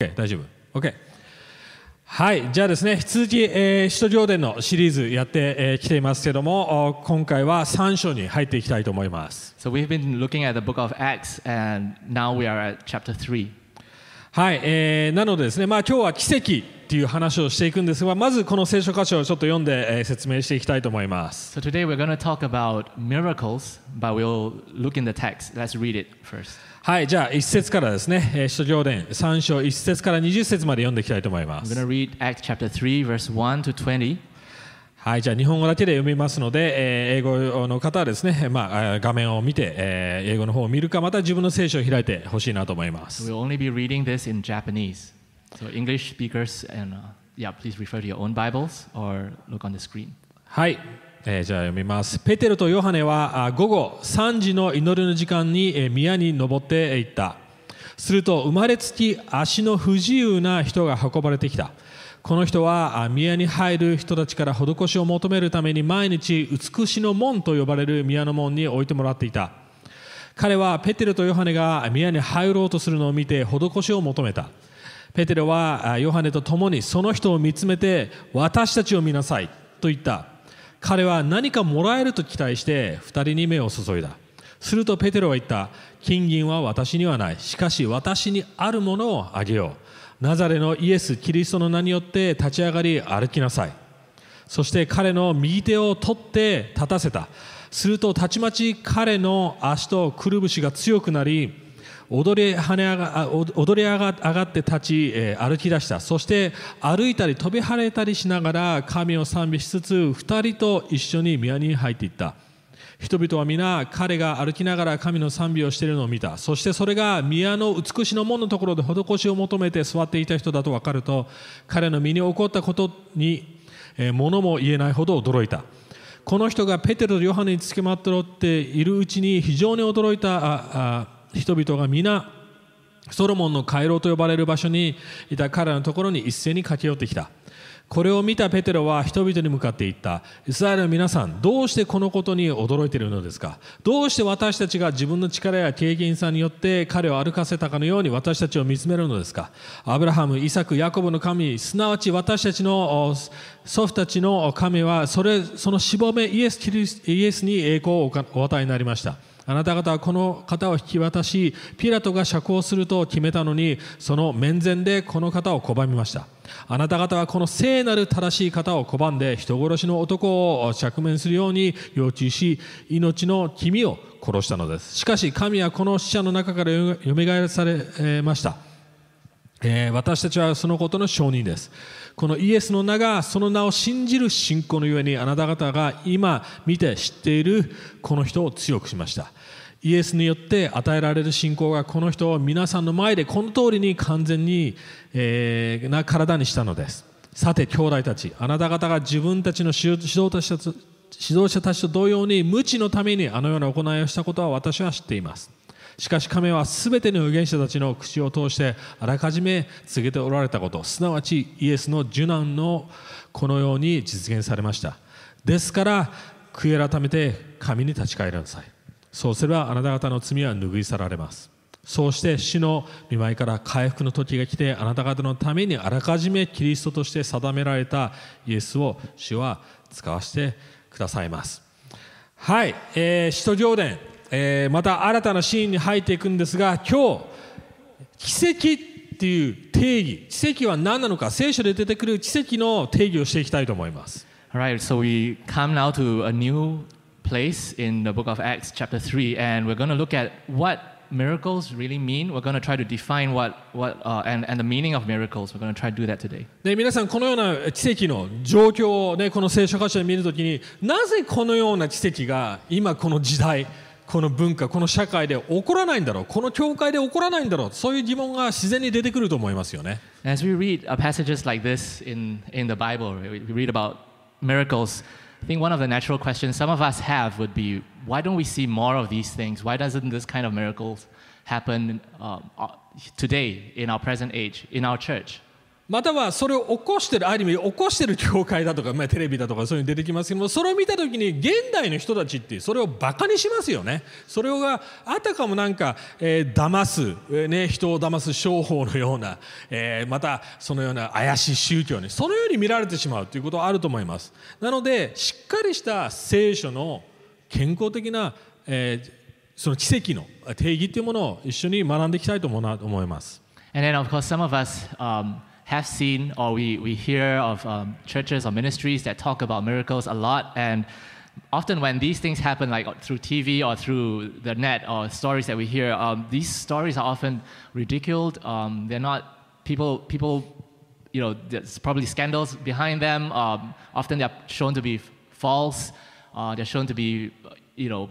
OK 大丈夫 OK はいじゃあですね引き続き、えー、使徒行伝のシリーズやってき、えー、ていますけども今回は3章に入っていきたいと思います So we've been looking at the book of Acts and now we are at chapter 3はい、えー、なのでですねまあ今日は奇跡っていう話をしていくんですがまずこの聖書箇所をちょっと読んで、えー、説明していきたいと思います So today we're going to talk about miracles but we'll look in the text let's read it first はい、じゃあ一節からですね、えー、使徒行伝3章1節から20節まで読んでいきたいと思います。I'm read Acts chapter 3 verse 1 to 20. はい、じゃあ日本語だけで読みますので、えー、英語の方はですね、まあ、画面を見て、えー、英語の方を見るか、また自分の聖書を開いてほしいなと思います。We'll only be reading this in Japanese. So English speakers, and、uh, yeah, please refer to your own Bibles or look on the screen. はい。えー、じゃあ読みます。ペテロとヨハネは午後3時の祈りの時間に宮に登っていった。すると生まれつき足の不自由な人が運ばれてきた。この人は宮に入る人たちから施しを求めるために毎日美しの門と呼ばれる宮の門に置いてもらっていた。彼はペテロとヨハネが宮に入ろうとするのを見て施しを求めた。ペテロはヨハネと共にその人を見つめて私たちを見なさいと言った。彼は何かもらえると期待して2人に目を注いだ。するとペテロは言った。金銀は私にはない。しかし私にあるものをあげよう。ナザレのイエス・キリストの名によって立ち上がり歩きなさい。そして彼の右手を取って立たせた。するとたちまち彼の足とくるぶしが強くなり踊り跳ね上が踊り上がって立ち、歩き出した。そして歩いたり飛び跳ねたりしながら神を賛美しつつ2人と一緒に宮に入っていった。人々は皆彼が歩きながら神の賛美をしているのを見た。そしてそれが宮の美しの門のところで施しを求めて座っていた人だと分かると彼の身に起こったことに、物も言えないほど驚いた。この人がペテロとヨハネにつけまっているうちに非常に驚いた。ああ人々が皆ソロモンの回廊と呼ばれる場所にいた彼らのところに一斉に駆け寄ってきた。これを見たペテロは人々に向かって言った。イスラエルの皆さんどうしてこのことに驚いているのですか？どうして私たちが自分の力や経験さによって彼を歩かせたかのように私たちを見つめるのですか？アブラハム、イサク、ヤコブの神すなわち私たちの祖父たちの神はそれそのしぼめイエスイエスに栄光をお与えになりました。あなた方はこの方を引き渡しピラトが釈放すると決めたのにその面前でこの方を拒みました。あなた方はこの聖なる正しい方を拒んで人殺しの男を釈面するように要求し命の君を殺したのです。しかし神はこの死者の中からよみがえらされました。えー、私たちはそのことの証人です。このイエスの名がその名を信じる信仰のゆえにあなた方が今見て知っているこの人を強くしました。イエスによって与えられる信仰がこの人を皆さんの前でこの通りに完全に、えー、な体にしたのです。さて兄弟たちあなた方が自分たちの指導者指導者たちと同様に無知のためにあのような行いをしたことは私は知っています。しかし神は全ての預言者たちの口を通してあらかじめ告げておられたことすなわちイエスの受難のこのように実現されました。ですから悔い改めて神に立ち返りなさい。そうすればあなた方の罪は拭い去られます。そうして死の見舞いから回復の時が来てあなた方のためにあらかじめキリストとして定められたイエスを主は使わせてくださいます。はい、えー、使徒行伝、えー、また新たなシーンに入っていくんですが今日奇跡っていう定義奇跡は何なのか聖書で出てくる奇跡の定義をしていきたいと思います Alright, so we come now to a new place in the book of Acts, chapter 3, and we're going to look at what miracles really mean. We're going to try to define what, what uh, and, and the meaning of miracles. We're going to try to do that today. で皆さん、このような奇跡の状況を、ね、この聖書箇所で見るときに、なぜこのような奇跡が今この時代、この文化、この社会で起こらないんだろう、この教会で起こらないんだろう、そういう疑問が自然に出てくると思いますよね。As we read passages like this in, in the Bible, we read about miracles. I think one of the natural questions some of us have would be why don't we see more of these things? Why doesn't this kind of miracles happen um, uh, today in our present age, in our church? またはそれを起こしてるある意味起こしてる教会だとか、まあ、テレビだとかそういうの出てきますけどもそれを見た時に現代の人たちってそれをバカにしますよね。それがあたかもなんか、えー、騙す、えーね、人を騙す商法のような、えー、またそのような怪しい宗教にそのように見られてしまうということはあると思います。なのでしっかりした聖書の健康的な、えー、その奇跡の定義というものを一緒に学んでいきたいと思います。And then, of course, some of us、um have seen or we, we hear of um, churches or ministries that talk about miracles a lot. And often when these things happen, like through TV or through the net or stories that we hear, um, these stories are often ridiculed. Um, they're not people, people, you know, there's probably scandals behind them. Um, often they're shown to be false. Uh, they're shown to be, you know,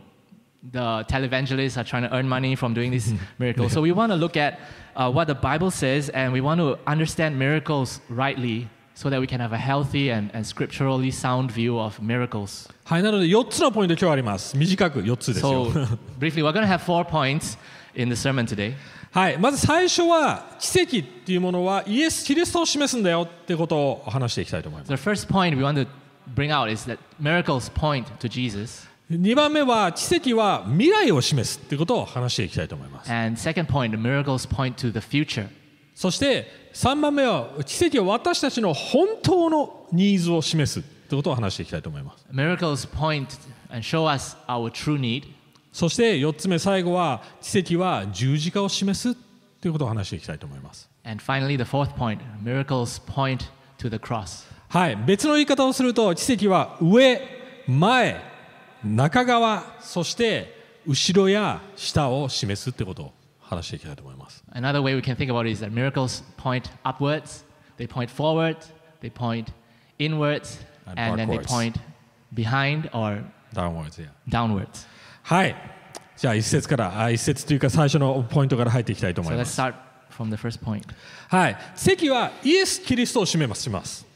the televangelists are trying to earn money from doing these miracles. So we want to look at uh, what the Bible says and we want to understand miracles rightly so that we can have a healthy and, and scripturally sound view of miracles. はい、なので4つのポイント今日あります。短く4つですよ。 So briefly, we're going to have four points in the sermon today. はい、まず最初は奇跡っていうものはイエス・キリストを示すんだよってことを話していきたいと思います。 The first point we want to bring out is that miracles point to Jesus. 2番目は奇跡は未来を示すってことを話していきたいと思います。And second point, the miracles point to the future. そして3番目は奇跡は私たちの本当のニーズを示すってことを話していきたいと思います。Miracles point and show us our true need. そして4つ目最後は奇跡は十字架を示すということを話していきたいと思います。And finally, the fourth point, miracles point to the cross. はい、別の言い方をすると奇跡は上、前、中側、そして後ろや下を示すってことを話していきたいと思います。Another way we can think about it is that miracles point upwards, they point forward, they point inwards, And and, then they point behind or ダウンワーズや downwards. はい。じゃあ一節から、あ一節というか最初のポイントから入っていきたいと思 So いま let's す。start from the first point. はい。奇跡はイエス・キリストを示します。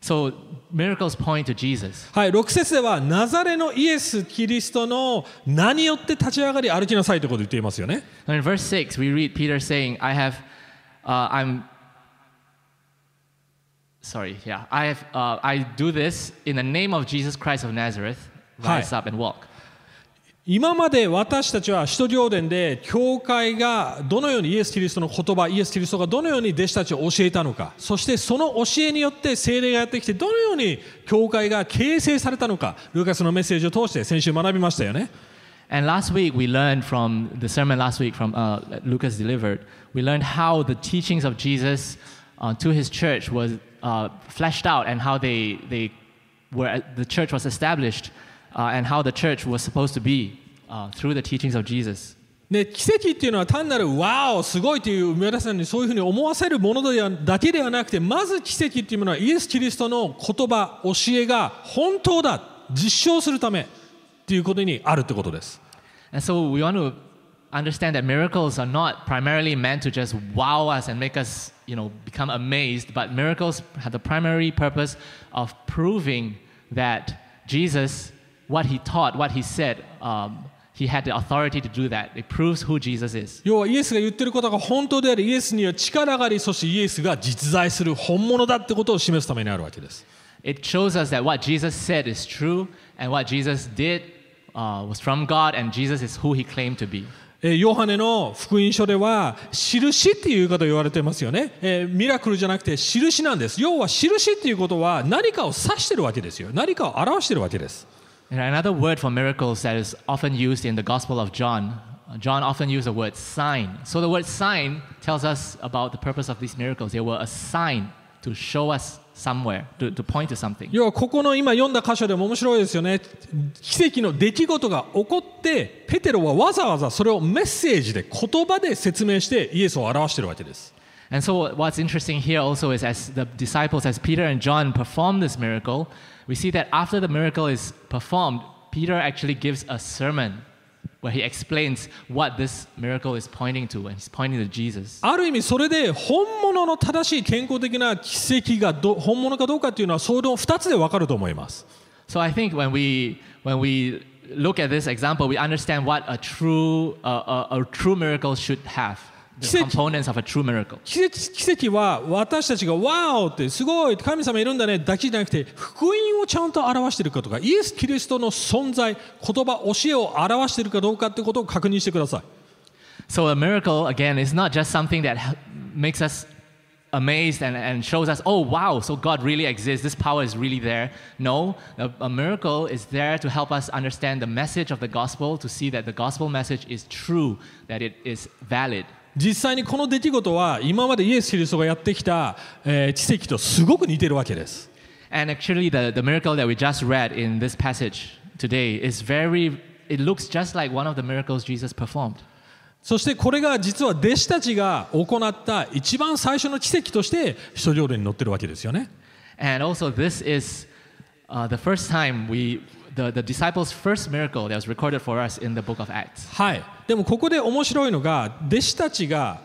So miracles point to Jesus. はい、6節ではナザレのイエス・キリストの名によって立ち上がり歩きなさいということを言っていますよね。 And in verse 6, we read Peter saying, I have, uh, I'm, sorry, yeah, I have, uh, I do this in the name of Jesus Christ of Nazareth. Rise up and walk. 今まで私たちは使徒行伝で教会がどのようにイエス・キリストの言葉イエス・キリストがどのように弟子たちを教えたのかそしてその教えによって聖霊がやってきてどのように教会が形成されたのかルーカスのメッセージを通して先週学びましたよね And last week, we learned from the sermon last week from uh, Lucas delivered, we learned how the teachings of Jesus uh, to his church was uh, fleshed out and how they, they were, the church was established uh, and how the church was supposed to be uh, through the teachings of Jesus. で奇跡っていうのは単なるわおすごいという皆さんにそういうふうに思わせるものではだけではなくてまず奇跡っていうものはイエス・キリストの言葉教えが本当だ実証するためっていうことにあるってことです And so we want to understand that miracles are not primarily meant to just wow us and make us, you know, become amazed, but miracles have the primary purpose of proving that Jesus, what he taught, what he said, um, he had the authority to do that. It proves who Jesus is. 要はイエスが言ってることが本当でありイエスには力がありそしてイエスが実在する本物だってことを示すためにあるわけです It shows us that what Jesus said is true and what Jesus did uh, was from God and Jesus is who he claimed to be. えーヨハネの福音書では印っていう言い方を言われてますよね、えーミラクルじゃなくて印なんです要は印っていうことは何かを指してるわけですよ何かを表してるわけです another word for miracles that is often used in the Gospel of John, uh, John often used the word sign. So the word sign tells us about the purpose of these miracles. They were a sign to show us somewhere, to, to point to something. 要はここの今読んだ箇所でも面白いですよね奇跡の出来事が起こってペテロはわざわざそれをメッセージで言葉で説明してイエスを表してるわけです And so what's interesting here also is as the disciples, as Peter and John perform this miracle, we see that after the miracle is performed, Peter actually gives a sermon where he explains what this miracle is pointing to, and he's pointing to Jesus. ある意味それで本物の正しい健康的な奇跡がど本物かどうかっていうのはその2つで分かると思います So I think when we when we look at this example, we understand what a true uh, a, a true miracle should have. the 奇跡 components of a true miracle. 奇跡奇跡は私たちが「ワオ!」ってすごい神様いるんだねだけじゃなくて福音をちゃんと表しているかとかイエス・キリストの存在言葉教えを表しているかどうかってことを確認してください So a miracle, again, is not just something that hel- makes us amazed and, and shows us, oh, wow, so God really exists. This power is really there. No, a, a miracle is there to help us understand the message of the gospel, to see that the gospel message is true, that it is valid. 実際にこの出来事は今までイエス・キリスがやってきた、えー、奇跡とすごく似てるわけです。そしてこれが実は弟子たちが行った一番最初の奇跡として使徒行伝に載ってるわけですよね。And also this is, the first time we the, the disciples' first miracle that was recorded for us in the book of Acts. はい、でもここで面白いのが弟子たちが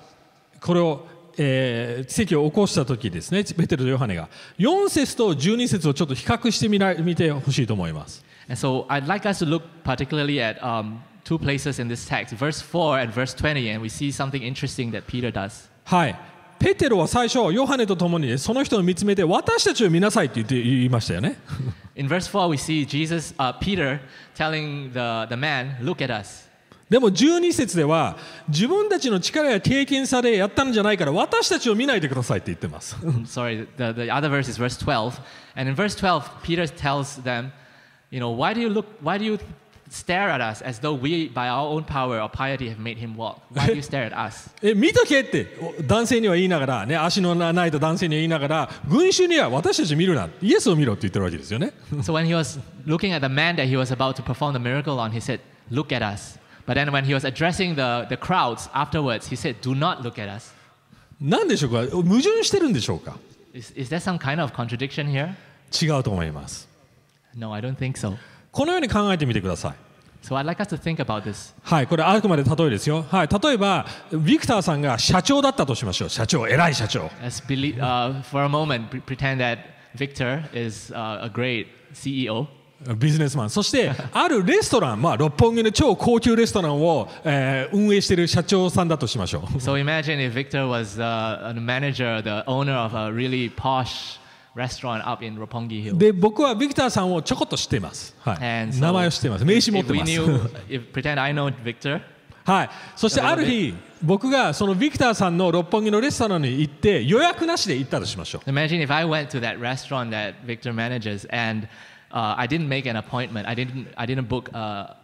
これを、えー奇跡を起こした時ですねペテロとヨハネが4節と12節をちょっと比較してみら見てほしいと思います And so, I'd like us to look particularly at um, two places in this text, verse 4 and verse 20, and we see something interesting that Peter does. はい ペテロは最初ヨハネと共にねその人を見つめて私たちを見なさいって言って言いましたよね In verse 4, we see Jesus, uh, Peter, telling the, the man, Look at us. でも12節では自分たちの力や経験さでやったんじゃないから私たちを見ないでくださいって言ってます Sorry, the, the other verse is verse 12. And in verse 12, Peter tells them, You know, why do you look, why do you stare at us as though we, by our own power or piety, have made him walk? Why do you stare at us? え見とけってお男性には言いながら、ね、足のないと男性には言いながら群衆には私たち見るなイエスを見ろって言ってるわけですよね So when he was looking at the man that he was about to perform the miracle on, he said, Look at us. But then when he was addressing the, the crowds afterwards, he said, Do not look at us. 何でしょうか矛盾してるんでしょうか Is, is there some kind of contradiction here? 違うと思います No, I don't think so. このように考えてみてください So I'd like us to think about this. はいこれあくまで例えですよ、はい、例えばビクターさんが社長だったとしましょう社長偉い社長 Let's believe, uh, for a moment, pre- pretend that Victor is uh, a great CEO. ビジネスマンそしてあるレストラン、まあ、六本木の超高級レストランを、えー運営している社長さんだとしましょう So imagine if Victor was uh, a manager, the owner of a really posh restaurant up in Roppongi Hill. で僕はビクターさんをちょこっと知っています、はい so 名前を知っています名刺持っ if て we ます knew, if pretend I know Victor, はい、そしてある日僕がそのビクターさんの六本木のレストランに行って予約 na しで行ったとしましょう imagine if I went to that restaurant that Victor manages and uh, I didn't make an appointment. I didn't. I didn't book. Uh, uh,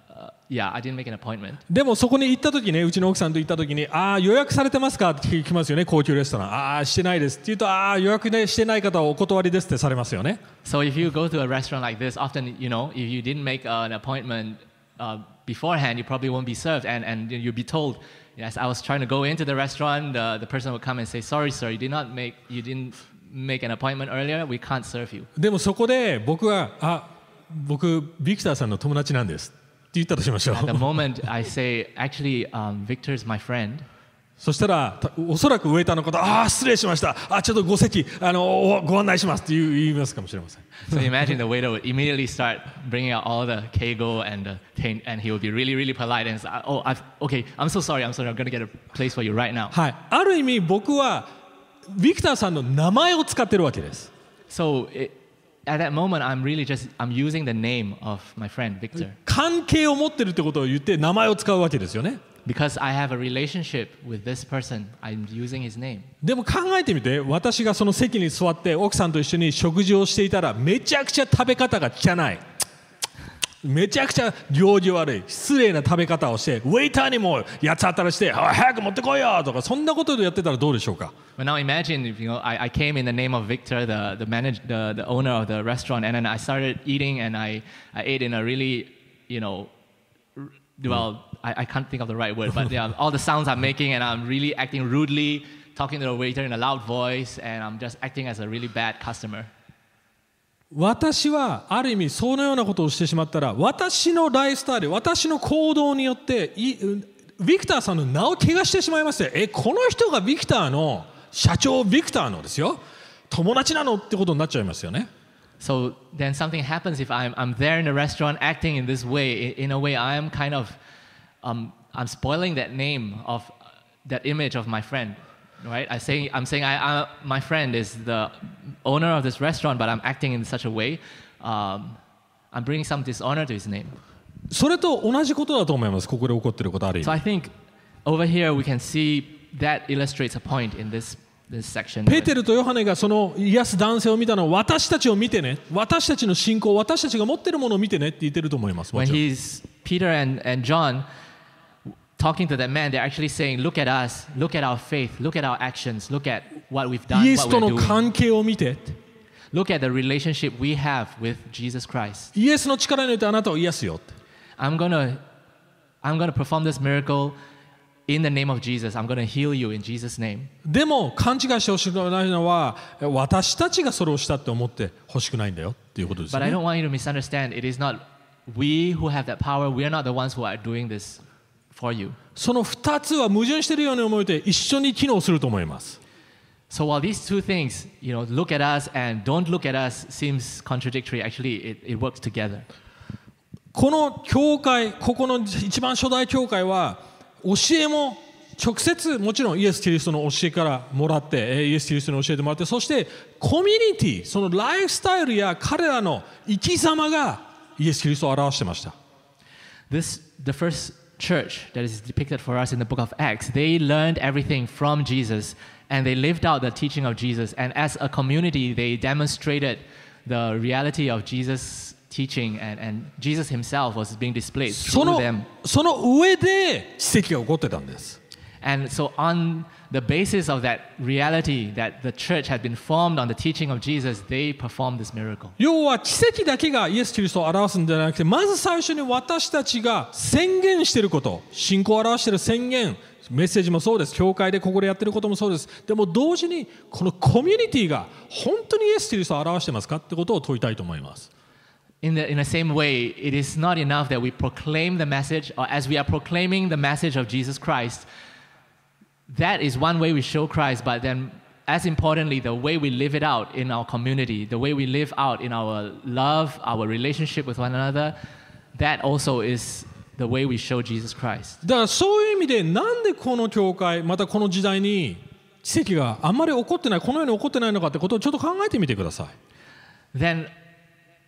yeah, I didn't make an appointment. でもそこに行った時ねうちの奥さんと行った時に「ああ予約されてますか?」って聞きますよね高級レストラン「ああしてないです」って言うと「ああ予約、ね、してない方はお断りです」ってされますよね So if you go to a restaurant like this, often you know if you didn't make uh, an appointment uh, beforehand, you probably won't be served, and and you'll be told. Yes, I was trying to go into the restaurant. The, the person would come and say, "Sorry, sir, you did not make you didn't make an appointment earlier. We can't serve you." でもそこで僕は「あ僕ビクターさんの友達なんです」言ったとしましょ At the う moment, I say, "Actually, um, Victor's my friend." そしたらたおそらくウェイターの方「ああ失礼しましたあちょっとご席あのおご案内します」って言う言いますかもしれません So imagine the waiter would immediately start bringing out all the kego and the and he would be really, really polite and say, "Oh, I've, okay, I'm so sorry. I'm sorry. I'm to get a place for you right now." はい、ある意味僕はビクターさんの名前を使ってるわけです So it, at that moment, I'm really just I'm using the name of my friend Victor 関係を持ってるってことを言って名前を使うわけですよね because I have a relationship with this person. I'm using his name. でも考えてみて私がその席に座って奥さんと一緒に食事をしていたらめちゃくちゃ食べ方が汚いめちゃくちゃ行儀悪い失礼な食べ方をしてウェイターにも八つ当たりして「おい早く持ってこいよ!」とかそんなことでやってたらどうでしょうか But now imagine if you know I, I came in the name of Victor, the the manage the, the owner of the restaurant, and then I started eating, and I, I ate in a really, you know, r- well I, I can't think of the right word, but yeah, all the sounds I'm making, and I'm really acting rudely, talking to the waiter in a loud voice, and I'm just acting as a really bad customer. 私はある意味そのようなことをしてしまったら私のライフスタイル私の行動によってビクターさんの名を汚してしまいますよえこの人がビクターの社長ビクターのですよ友達なのってことになっちゃいますよね So then something happens if I'm, I'm there in the restaurant acting in this way. In, in a way, I am kind of, um, I'm spoiling that name of that image of my friend, right? I say, I'm saying I, I, my friend is the owner of this restaurant, but I'm acting in such a way. Um, I'm bringing some dishonor to his name. それと同じことだと思いますここで起こっていることある意 So 味 I think over here we can see that illustrates a point in this, this section. ペテルとヨハネがその癒す男性を見たのは私たちを見てね私たちの信仰私たちが持っているものを見てねって言ってると思いますも when he's Peter and, and John talking to that man, they're actually saying, Look at us, look at our faith, look at our actions, look at what we've done, イエス what と we're の doing. 関係を見て Look at the relationship we have with Jesus Christ. イエスの力によってあなたを癒すよって I'm gonna I'm gonna perform this miracle in the name of Jesus. I'm gonna heal you in Jesus' name. でも勘違いしてほしくないのは私たちがそれをしたって思ってほしくないんだよっていうことですよ But I ね don't want you to misunderstand. It is not we who have that power, we are not the ones who are doing this For you. その2つは矛盾しているように思えて一緒に機能すると思います So while these two things, you know, look at us and don't look at us seems contradictory, actually it, it works together. この教会ここの一番初代教会は教えも直接もちろんイエス・キリストの教えからもらってえーイエス・キリストに教えてもらってそしてコミュニティそのライフスタイルや彼らの生き様がイエス・キリストを表してました This, the first church that is depicted for us in the book of Acts, they learned everything from Jesus and they lived out the teaching of Jesus. And as a community, they demonstrated the reality of Jesus' teaching and, and Jesus himself was being displayed そ through の them. その上で奇跡が起こってたんです And so, on the basis of that reality that the church had been formed on the teaching of Jesus, they performed this miracle. 要は奇跡だけがイエス・キリストを表すんじゃなくてまず最初に私たちが宣言していること信仰を表している宣言メッセージもそうです教会でここでやってることもそうですでも同時にこのコミュニティが本当にイエス・キリストを表してますかってことを問いたいと思います In the, in the same way, it is not enough that we proclaim the message, or as we are proclaiming the message of Jesus Christ, that is one way we show Christ, but then, as importantly, the way we live it out in our community, the way we live out in our love, our relationship with one another, that also is the way we show Jesus Christ. だからそういう意味でなんでこの教会またこの時代に奇跡があんまり起こってないこのように起こってないのかってことをちょっと考えてみてください Then,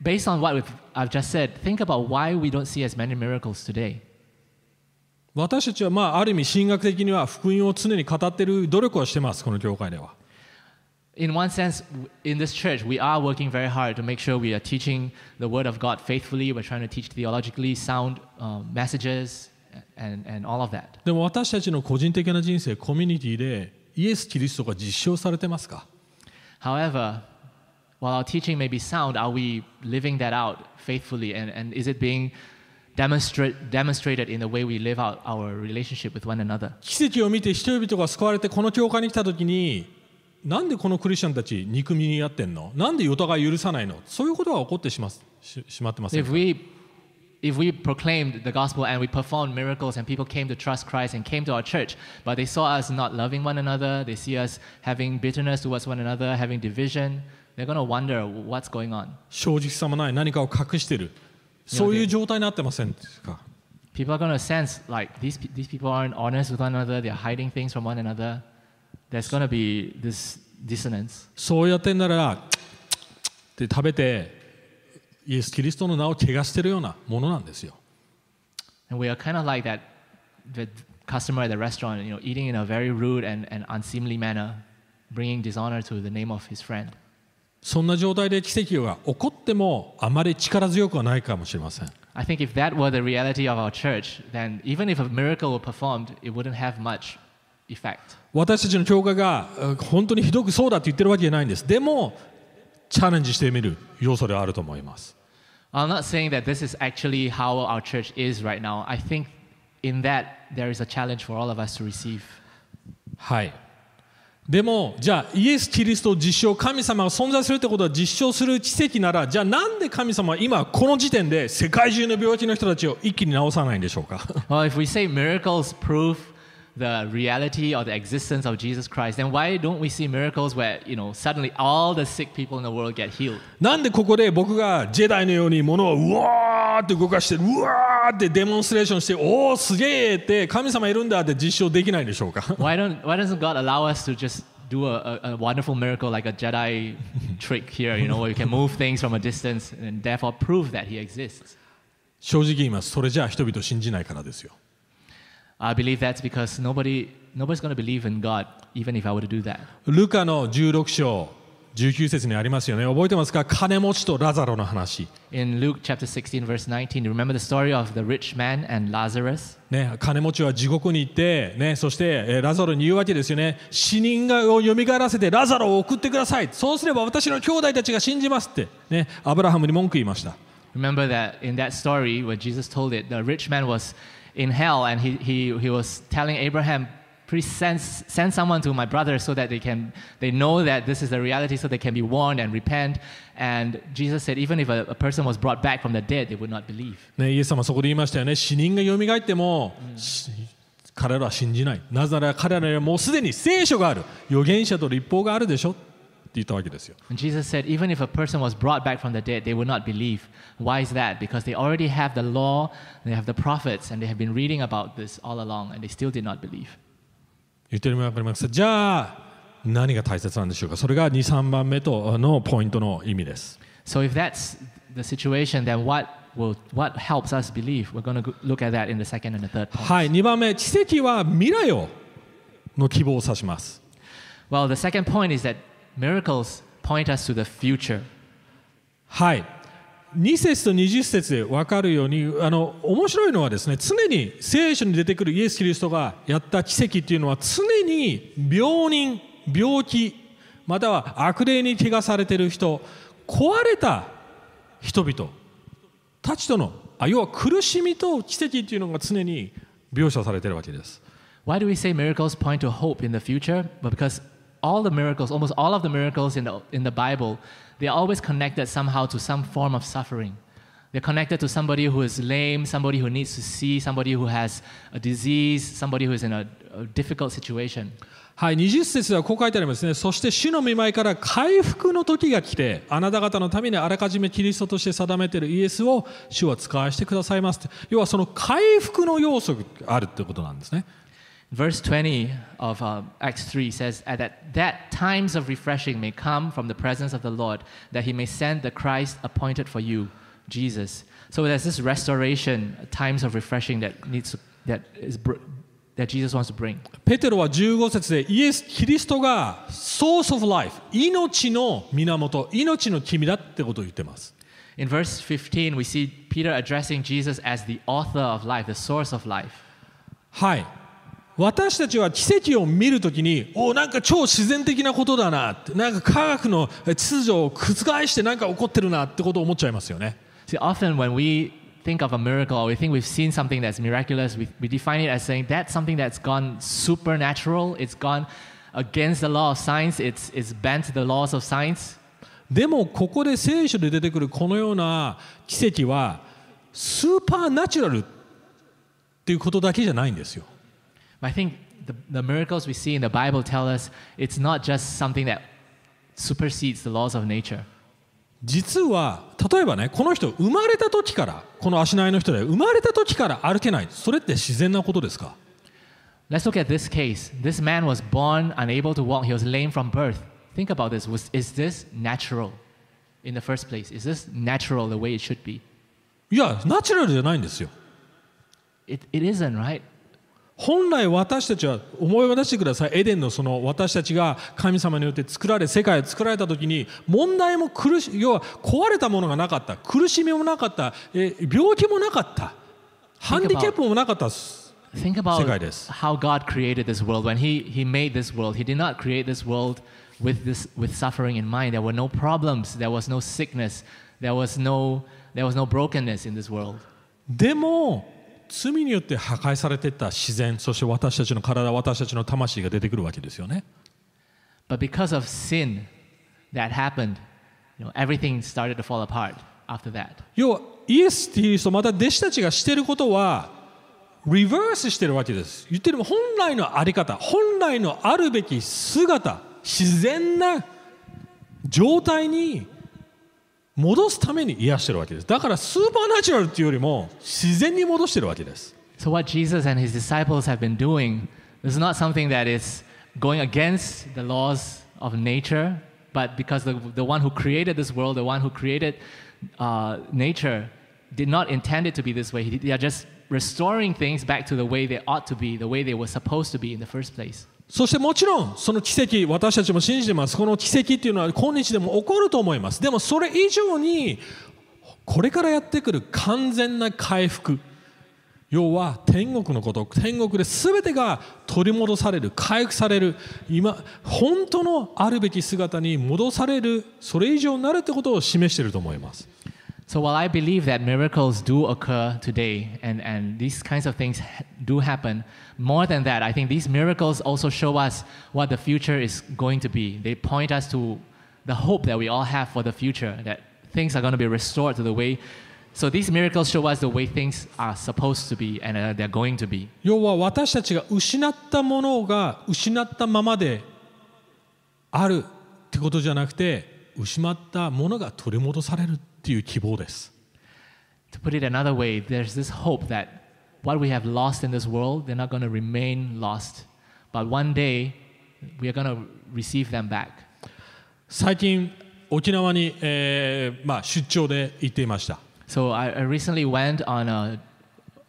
based on what we've, I've just said, think about why we don't see as many miracles today. 私たちはまあある意味神学的には福音を常に語っている努力をしてますこの教会では In one sense, in this church, we are working very hard to make sure we are teaching the Word of God faithfully. We're trying to teach theologically sound um, messages and, and all of that. でも私たちの個人的な人生コミュニティでイエス・キリストが実証されてますか However, while our teaching may be sound, are we living that out faithfully? And, and is it being demonstrate, demonstrated in the way we live out our relationship with one another? 奇跡を見て人々が救われてこの教会に来た時になんでこのクリスチャンたち憎みにやってんのなんでお互い許さないのそういうことが起こってしまししまってません If か we if we proclaimed the gospel and we performed miracles and people came to trust Christ and came to our church, but they saw us not loving one another, they see us having bitterness towards one another, having division, they're going to wonder what's going on. 正直さもない何かを隠してるそういう状態になってませんか People are going to sense like these, pe- these people aren't honest with one another, they're hiding things from one another. There's going to be this dissonance. そうやってんならって食べてイエス・キリストの名を汚してるようなものなんですよ And we are kind of like that the customer at the restaurant, you know, eating in a very rude and, and unseemly manner, bringing dishonor to the name of his friend. そんな状態で奇跡が起こってもあまり力強くはないかもしれません I think if that were the reality of our church, then even if a miracle were performed, it wouldn't have much effect. 私たちの教会がえ本当にひどくそうだって言ってるわけじゃないんですでもチャレンジしてみる要素ではあると思います I'm not saying that this is actually how our church is right now. I think in that there is a challenge for all of us to receive. はいでもじゃあイエス・キリストを実証神様が存在するってことは実証する奇跡ならじゃあなんで神様は今この時点で世界中の病気の人たちを一気に治さないんでしょうか Well, if we say miracles prove the reality or the existence of Jesus Christ, then why don't we see miracles where, you know, suddenly all the sick people in the world get healed? なんでここで僕がジェダイのように物をうわーって動かしてうわーってデモンストレーションしておおすげえって神様いるんだって実証できないでしょうか Why don't Why doesn't God allow us to just do a, a, a wonderful miracle like a Jedi trick here? You know, where you can move things from a distance and therefore prove that He exists. 正直言いますそれじゃあ人々信じないからですよ I believe that's because nobody nobody's going to believe in God even if I were to do that. ルカの16章19節にありますよね覚えてますか金持ちとラザロの話 In Luke chapter 16 verse 19, you remember the story of the rich man and Lazarus? ね、金持ちは地獄に行って、ね、そして、えーラザロに言うわけですよね死人がを蘇らせてラザロを送ってくださいそうすれば私の兄弟たちが信じますって、ね、アブラハムに文句言いました Remember that in that story, when Jesus told it, the rich man was in hell and he, he, he was telling Abraham, please send, send someone to my brother so that they, can, they know that this is the reality so they can be warned and repent. And Jesus said, even if a, a person was brought back from the dead, they would not believe. ね、イエス様はそこで言いましたよね死人が蘇っても、し彼らは信じないなぜなら彼らにはもうすでに聖書がある預言者と立法があるでしょって言ったわけですよ And Jesus said, even if a person was brought back from the dead, they would not believe. Why is that? Because they already have the law, they have the prophets, and they have been reading about this all along, and they still did not believe. 言ってる意味わかりますじゃあ何が大切なんでしょうかそれが23番目とのポイントの意味です So if that's the situation, then what will what helps us believe? We're going to look at that in the second and the third point. はい2番目奇跡は未来をの希望を指します Well, the second point is that miracles point us to the future. はい2節と20節で分かるようにあの面白いのはですね常に聖書に出てくるイエス・キリストがやった奇跡っていうのは常に病人病気または悪霊に怪我されている人壊れた人々たちとのあ要は苦しみと奇跡っていうのが常に描写されているわけです Why do we say miracles point to hope in the future? But because all the miracles, almost all of the miracles in the, in the Bible, they're always connected somehow to some form of suffering. They're connected to somebody who is lame, somebody who needs to see, somebody who has a disease, somebody who is in a, a difficult situation. はい、20節ではこう書いてありますね。そして主の見舞いから回復の時が来て、あなた方のためにあらかじめキリストとして定めているイエスを主は使わしてくださいます。要はその回復の要素があるってことなんですね。Verse 20 of uh, Acts 3 says, At that, that times of refreshing may come from the presence of the Lord, that he may send the Christ appointed for you, Jesus. So there's this restoration, times of refreshing that needs to, that is br- that Jesus wants to bring. ペテロは15節でイエス・キリストが Source of Life、命の源、命の君だってことを言ってます。 In verse 15, we see Peter addressing Jesus as the author of life, the source of life. はい。 私たちは奇跡を見るときに、おなんか超自然的なことだなって、なんか科学の秩序を覆してなんか起こってるなってことを思っちゃいますよね。See, often when we think of a miracle or we think we've seen something that's miraculous, we, we define it as saying that's something that's gone supernatural, it's gone against the law of science, it's, it's bent the laws of science. でもここで聖書で出てくるこのような奇跡はスーパーナチュラルっていうことだけじゃないんですよ。I think the, the miracles we see in the Bible tell us it's not just something that supersedes the laws of nature. 実は例えばねこの人生まれた時からこの足のの人で生まれた時から歩けないそれって自然なことですか Let's look at this case. This man was born unable to walk, he was lame from birth. Think about this. Was, is this natural in the first place? Is this natural the way it should be? いやナチュラルじゃないんですよ。It, it isn't, right? 本来私たちは思い出してくださいエデンのその私たちが神様によって作られ世界を作られた時に問題も苦し要は壊れたものがなかった苦しみもなかったえ病気もなかったハンディキャップもなかったです Think about 世界です。how God created this world. When he, he made this world, He did not create this world with, this, with suffering in mind. There were no problems, there was no sickness, there was no, there was no brokenness in this world. でも罪によって破壊されていった自然そして私たちの体私たちの魂が出てくるわけですよね But because of sin that happened, you know, everything started to fall apart after that. 要はイエス・キリストまた弟子たちがしていることはリバースしてるわけです言ってる本来のあり方本来のあるべき姿自然な状態に戻すために癒してるわけですだからスーパーナチュラルっていうよりも自然に戻してるわけです So, what Jesus and his disciples have been doing is not something that is going against the laws of nature, but because the, the one who created this world, the one who created uh, nature, did not intend it to be this way. They are just restoring things back to the way they ought to be, the way they were supposed to be in the first place. そしてもちろんその奇跡私たちも信じてます。この奇跡っていうのは今日でも起こると思います。でもそれ以上にこれからやってくる完全な回復。要は天国のこと。天国で全てが取り戻される。回復される。今本当のあるべき姿に戻される。それ以上になるってことを示していると思います。So while I believe that miracles do occur today and, and these kinds of things ha- do happen, more than that, I think these miracles also show us what the future is going to be. They point us to the hope that we all have for the future, that things are going to be restored to the way. So these miracles show us the way things are supposed to be and uh, they're going to be. 要は私たちが失ったものが失ったままであるってことじゃなくて失ったものが取り戻される っていう希望です To put it another way, there's this hope that what we have lost in this world, they're not going to remain lost. But one day, we are going to receive them back. 最近沖縄に、えーまあ、出張で行っていました So I, recently went on a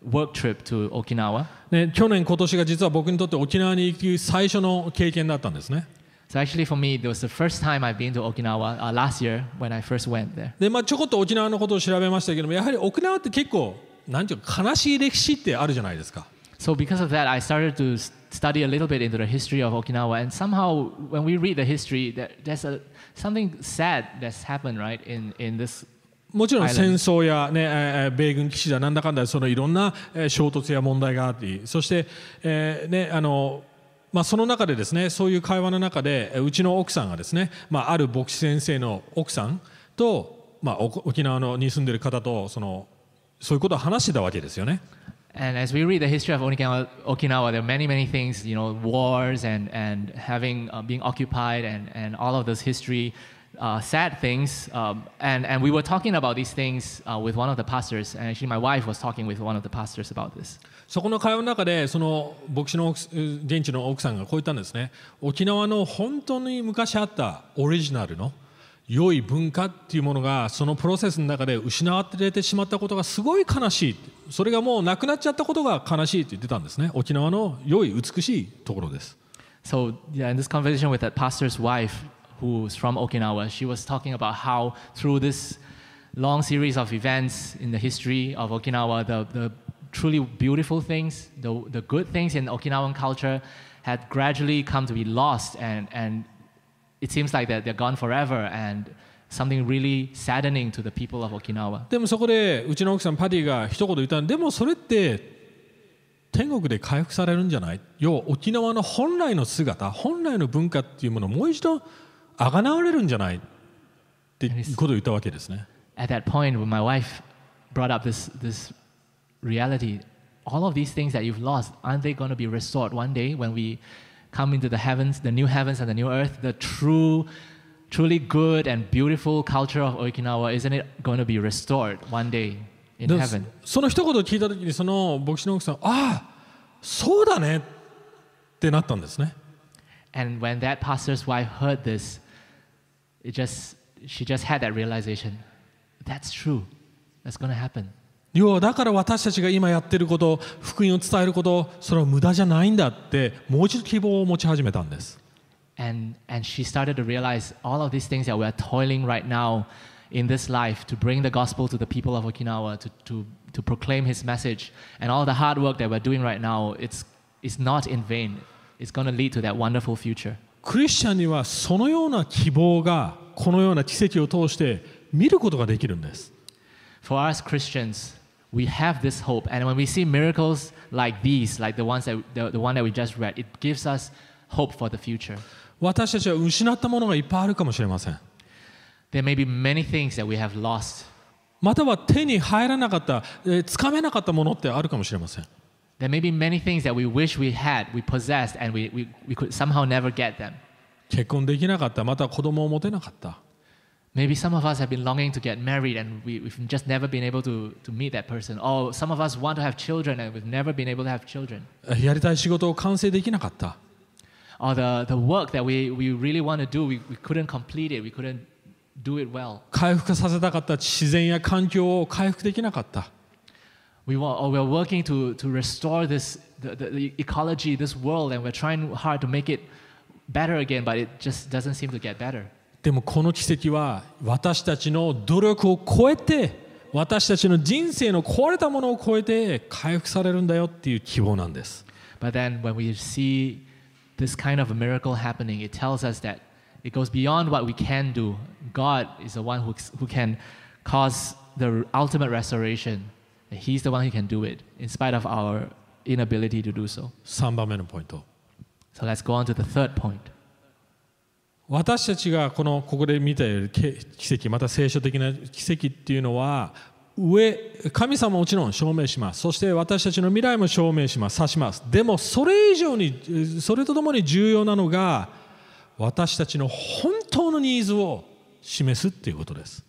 work trip to Okinawa. ね、去年、今年が実は僕にとって沖縄に行く最初の経験だったんですね。So actually, for me, it was the first time I've been to Okinawa uh, last year when I first went there. で、まあ、ちょこっと沖縄のことを調べましたけども、やはり沖縄って結構、なんていうか、悲しい歴史ってあるじゃないですか。So because of that, I started to study a little bit into the history of Okinawa. And somehow, when we read the history, there, there's a, something sad that's happened, right, in, in this もちろん戦争や、ね、えー米軍基地だなんだかんだそのいろんなえー衝突や問題があってそして、えーねあのまあ、その中でですねそういう会話の中でうちの奥さんがですね、まあ、ある牧師先生の奥さんと、まあ、沖縄のに住んでる方とそのそういうことを話してたわけですよね。And as we read the history of Okinawa, Okinawa there are many, many things, you know, wars and, and having, uh, being occupied and, and all of those history, uh, sad things. Um, and, and we were talking about these things uh, with one of the pastors. And actually, my wife was talking with one of the pastors about this. そこの会話の中でその牧師の現地の奥さんがこう言ったんですね沖縄の本当に昔あったオリジナルの良い文化っていうものがそのプロセスの中で失われてしまったことがすごい悲しいそれがもうなくなっちゃったことが悲しいって言ってたんですね沖縄の良い美しいところです So, yeah, in this conversation with that pastor's wife, who's from Okinawa, she was talking about how through this long series of events in the history of Okinawa, the, the truly beautiful things, the, the good things in Okinawan culture had gradually come to be lost, and, and it seems like that they're gone forever, and something really saddening to the people of Okinawa. でもそこでうちの奥さんパディが一言言ったんでもそれって天国で回復されるんじゃない要は沖縄の本来の姿本来の文化っていうものをもう一度あがなわれるんじゃないっていうことを言ったわけですね At that point, when my wife brought up this, this reality, all of these things that you've lost, aren't they going to be restored one day when we come into the heavens, the new heavens and the new earth? The true, truly good and beautiful culture of Okinawa, isn't it going to be restored one day in で heaven? その一言を聞いた時にその牧師の奥さんああそうだねってなったんですね And when that pastor's wife heard this, it just, she just had that realization that's true. That's going to happen. 要はだから私たちが今やってること福音を伝えることそれは無駄じゃないんだってもう一度希望を持ち始めたんです And, and she started to realize all of these things that we're toiling right now in this life to bring the gospel to the people of Okinawa, to, to, to proclaim his message, and all the hard work that we're doing right now, it's, it's not in vain. It's going to lead to that wonderful future. クリスチャンにはそのような希望がこのような奇跡を通して見ることができるんです For us Christians, we have this hope. And when we see miracles like these, like the, ones that, the, the one that we just read, it gives us hope for the future. 私たちは失ったものがいっぱいあるかもしれません There may be many things that we have lost. または手に入らなかったえーつかめなかったものってあるかもしれません There may be many things that we wish we had, we possessed, and we, we, we could somehow never get them. 結婚できなかったまた子供を持てなかった Maybe some of us have been longing to get married and we, we've just never been able to, to meet that person. Or some of us want to have children and we've never been able to have children. やりたい仕事を完成できなかった Or the, the work that we, we really want to do, we, we couldn't complete it, we couldn't do it well. 回復させたかった自然や環境を回復できなかった We want, or we're working to, to restore this, the, the, the ecology, this world, and we're trying hard to make it better again, but it just doesn't seem to get better. でもこの奇跡は私たちの努力を超えて私たちの人生の壊れたものを超えて回復されるんだよっていう希望なんです But then when we see this kind of a miracle happening, it tells us that it goes beyond what we can do. God is the one who, who can cause the ultimate restoration. He's the one who can do it, in spite of our inability to do so. 3番目のポイント So let's go on to the third point. 私たちがこのここで見た奇跡また聖書的な奇跡っていうのは上神様ももちろん証明しますそして私たちの未来も証明します指しますでもそれ以上にそれとともに重要なのが私たちの本当のニーズを示すっていうことです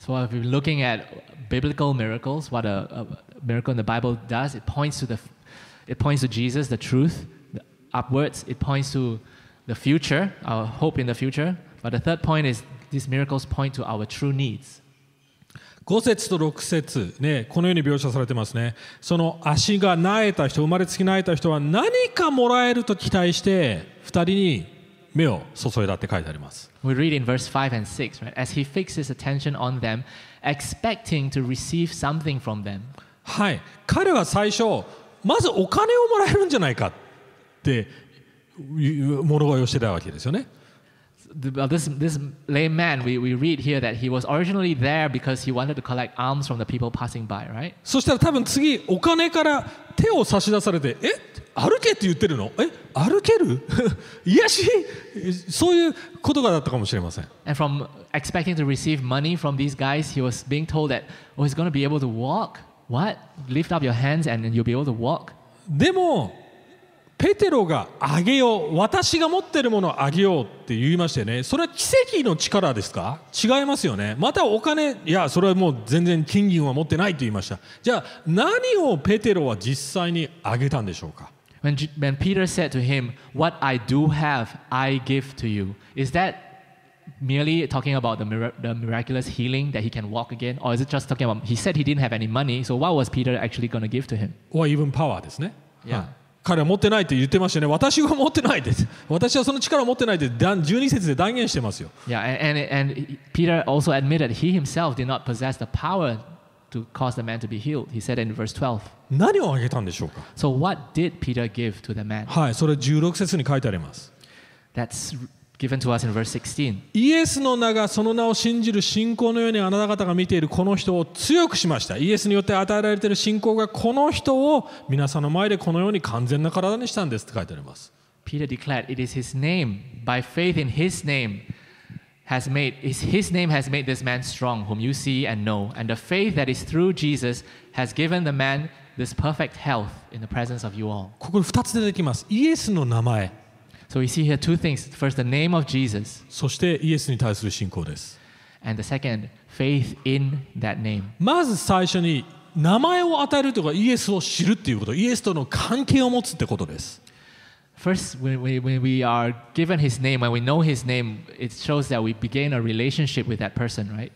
So if we're looking at biblical miracles, what a, a miracle in the Bible does, it points to the, it points to Jesus, the truth, the upwards. It points to the future, our hope in the future. But the third point is these miracles point to our true needs. 5節と6節ねこのように描写されてますねその足が苗えた人生まれつき苗えた人は何かもらえると期待して2人に目を注いだって書いてあります We read in verse 5 and 6, right? As he fixed his attention on them, expecting to receive something from them. はい彼は最初まずお金をもらえるんじゃないかって物乞いをしてたわけですよね this, this lame man, we, we read here that he was originally there because he wanted to collect alms from the people passing by, right? そしたら多分次お金から手を差し出されてえ歩けって言ってるのえ歩ける癒しそういうことがだったかもしれません And from expecting to receive money from these guys, he was being told that, oh, he's going to be able to walk. What? Lift up your hands and you'll be able to walk. でもペテロがあげよう私が持ってるものをあげようって言いましたよねそれは奇跡の力ですか違いますよねまたお金いやそれはもう全然金銀は持ってないと言いましたじゃあ何をペテロは実際にあげたんでしょうか When, when Peter said to him, What I do have, I give to you, is that merely talking about the, mira- the miraculous healing that he can walk again? Or is it just talking about, he said he didn't have any money, so what was Peter actually going to give to him? or even power ですね、Yeah. はい彼は持ってないって言ってましたよね私は持ってないって私はその力を持ってないって断12節で断言してますよ Yeah, and, and, and Peter also admitted he himself did not possess the power to cause the man to be healed. He said in verse 12. 何をあげたんでしょうか So, what did Peter give to the man? はいそれ16節に書いてあります That's given to us in verse 16. イエスの名がその名を信じる信仰のようにあなた方が見ているこの人を強くしましたイエスによって与えられている信仰がこの人を皆さんの前でこのように完全な体にしたんですって書いてあります Peter declared, It is his name, by faith in his name, has made is his name has made this man strong, whom you see and know. And the faith that is through Jesus has given the man this perfect health in the presence of you all. ここに2つ出てきますイエスの名前 So we see here two things. First, the name of Jesus, そしてイエスに対する信仰です and the second, faith in that name. まず最初に名前を与えるというかイエスを知るっていうことイエスとの関係を持つってことです First, when we, when we are given his name, when we know his name, it shows that we begin a relationship with that person, right?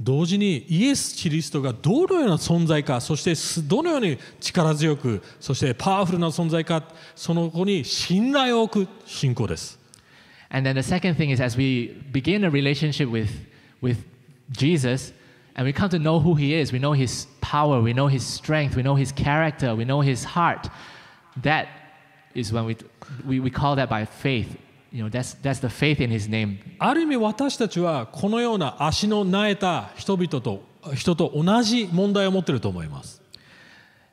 同時にイエス・キリストがどのような存在かそしてどのように力強くそしてパワフルな存在かその子に信頼を置く信仰です And then the second thing is as we begin a relationship with, with Jesus and we come to know who he is, we know his power, we know his strength, we know his character, we know his heart, that is when we, we, we call that by faith. ある意味私たちはこのような足のなえた人々と人と同じ問題を持っていると思います。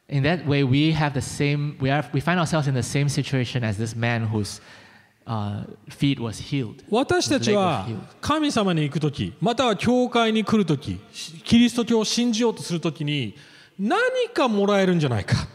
Way, we have the same, we in his name. situation as this man whose、uh, feet was healed. 私たちは神様に行く時、または教会に来る時、キリスト教を信じようとするときに何かもらえるんじゃないかっ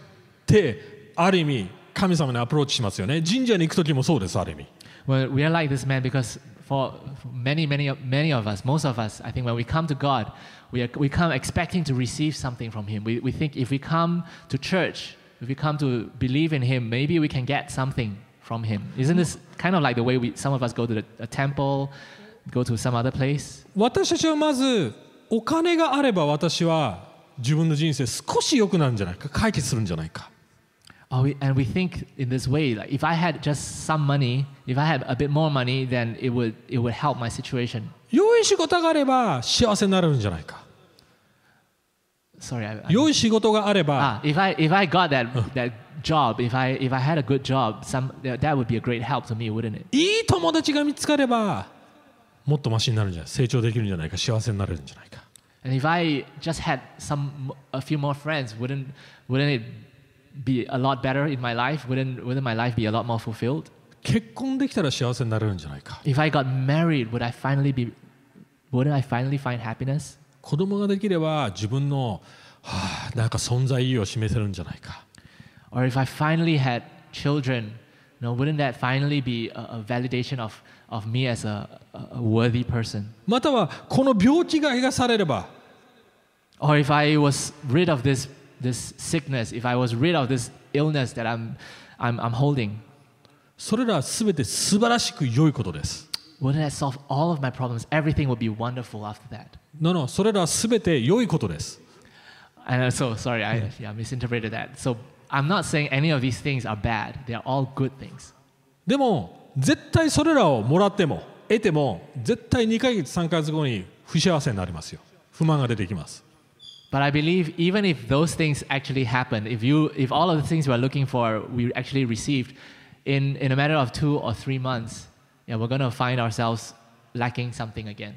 てある意味神様にアプローチしますよね。神社に行く時もそうです、ある意味。Well, we are like this man because for for many, many, of- many of us, most of us, I think when we come to God, we, are, we come expecting to receive something from Him. We, we think if we come to church, if we come to believe in Him, maybe we can get something from Him. Isn't this kind of like the way we, some of us go to the, a temple, go to some other place? 私たちはまずお金があれば私は自分の人生少し良くなるんじゃないか解決するんじゃないか Oh, we, and we think in this way, like if I had just some money, if I had a bit more money, then it would, it would help my situation. 良い仕事があれば幸せになれるんじゃないか Sorry, I, I, 良い仕事があれば ah, if I if I got that that job, if I if I had a good job, some that that would be a great help to me, wouldn't it? いい友達が見つかればもっとマシになるんじゃない成長できるんじゃないか幸せになれるんじゃないか And if I just had some a few more friends, wouldn't wouldn't it be a lot better in my life? Wouldn't wouldn't my life be a lot more fulfilled? 結婚できたら幸せになれるんじゃないか If I got married, would I finally be wouldn't I finally find happiness? 子供ができれば自分の、はあ、なんか存在意義を示せるんじゃないか Or if I finally had children, you know, wouldn't that finally be a, a validation of, of me as a, a a worthy person? またはこの病気が癒されれば Or if I was rid of this, this sickness, if I was rid of this illness that I'm, I'm, I'm holding, それらは全て素晴らしく良いことです wouldn't that solve all of my problems? Everything would be wonderful after that. No, no, それらは全て良いことです。And uh, so, sorry, I yeah, misinterpreted that. So I'm not saying any of these things are bad. They are all good things. でも、絶対それらをもらっても、得ても、絶対2ヶ月、3ヶ月後に不幸せになりますよ。不満が出てきます。But I believe even if those things actually happen, if you if all of the things we're looking for we actually received, in, in a matter of two or three months, yeah, we're gonna find ourselves lacking something again.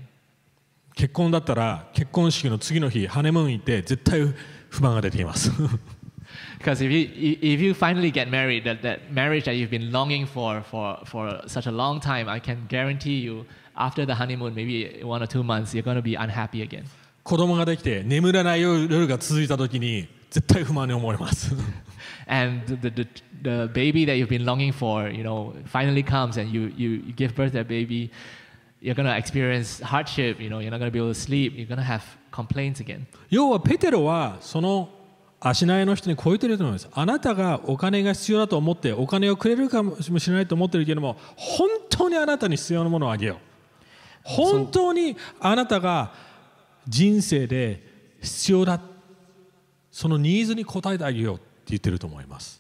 結婚だったら、結婚式の次の日、ハネムーン行って、絶対不満が出てきます。 Because if you if you finally get married, that, that marriage that you've been longing for for for such a long time, I can guarantee you after the honeymoon, maybe one or two months, you're gonna be unhappy again. 子供ができて、眠らない夜が続いた時に、絶対不満に思われます。and the, the, the baby that you've been longing for, you know, finally comes and you, you, you give birth to that baby, you're going to experience hardship, you know, you're not going to be able to sleep, you're going to have complaints again. 要はペテロはその足苗の人にこう言ってると思いますあなたがお金が必要だと思ってお金をくれるかもしれないと思ってるけれども本当にあなたに必要なものをあげよう本当にあなたが人生で必要だそのニーズに応えてあげようって言ってると思います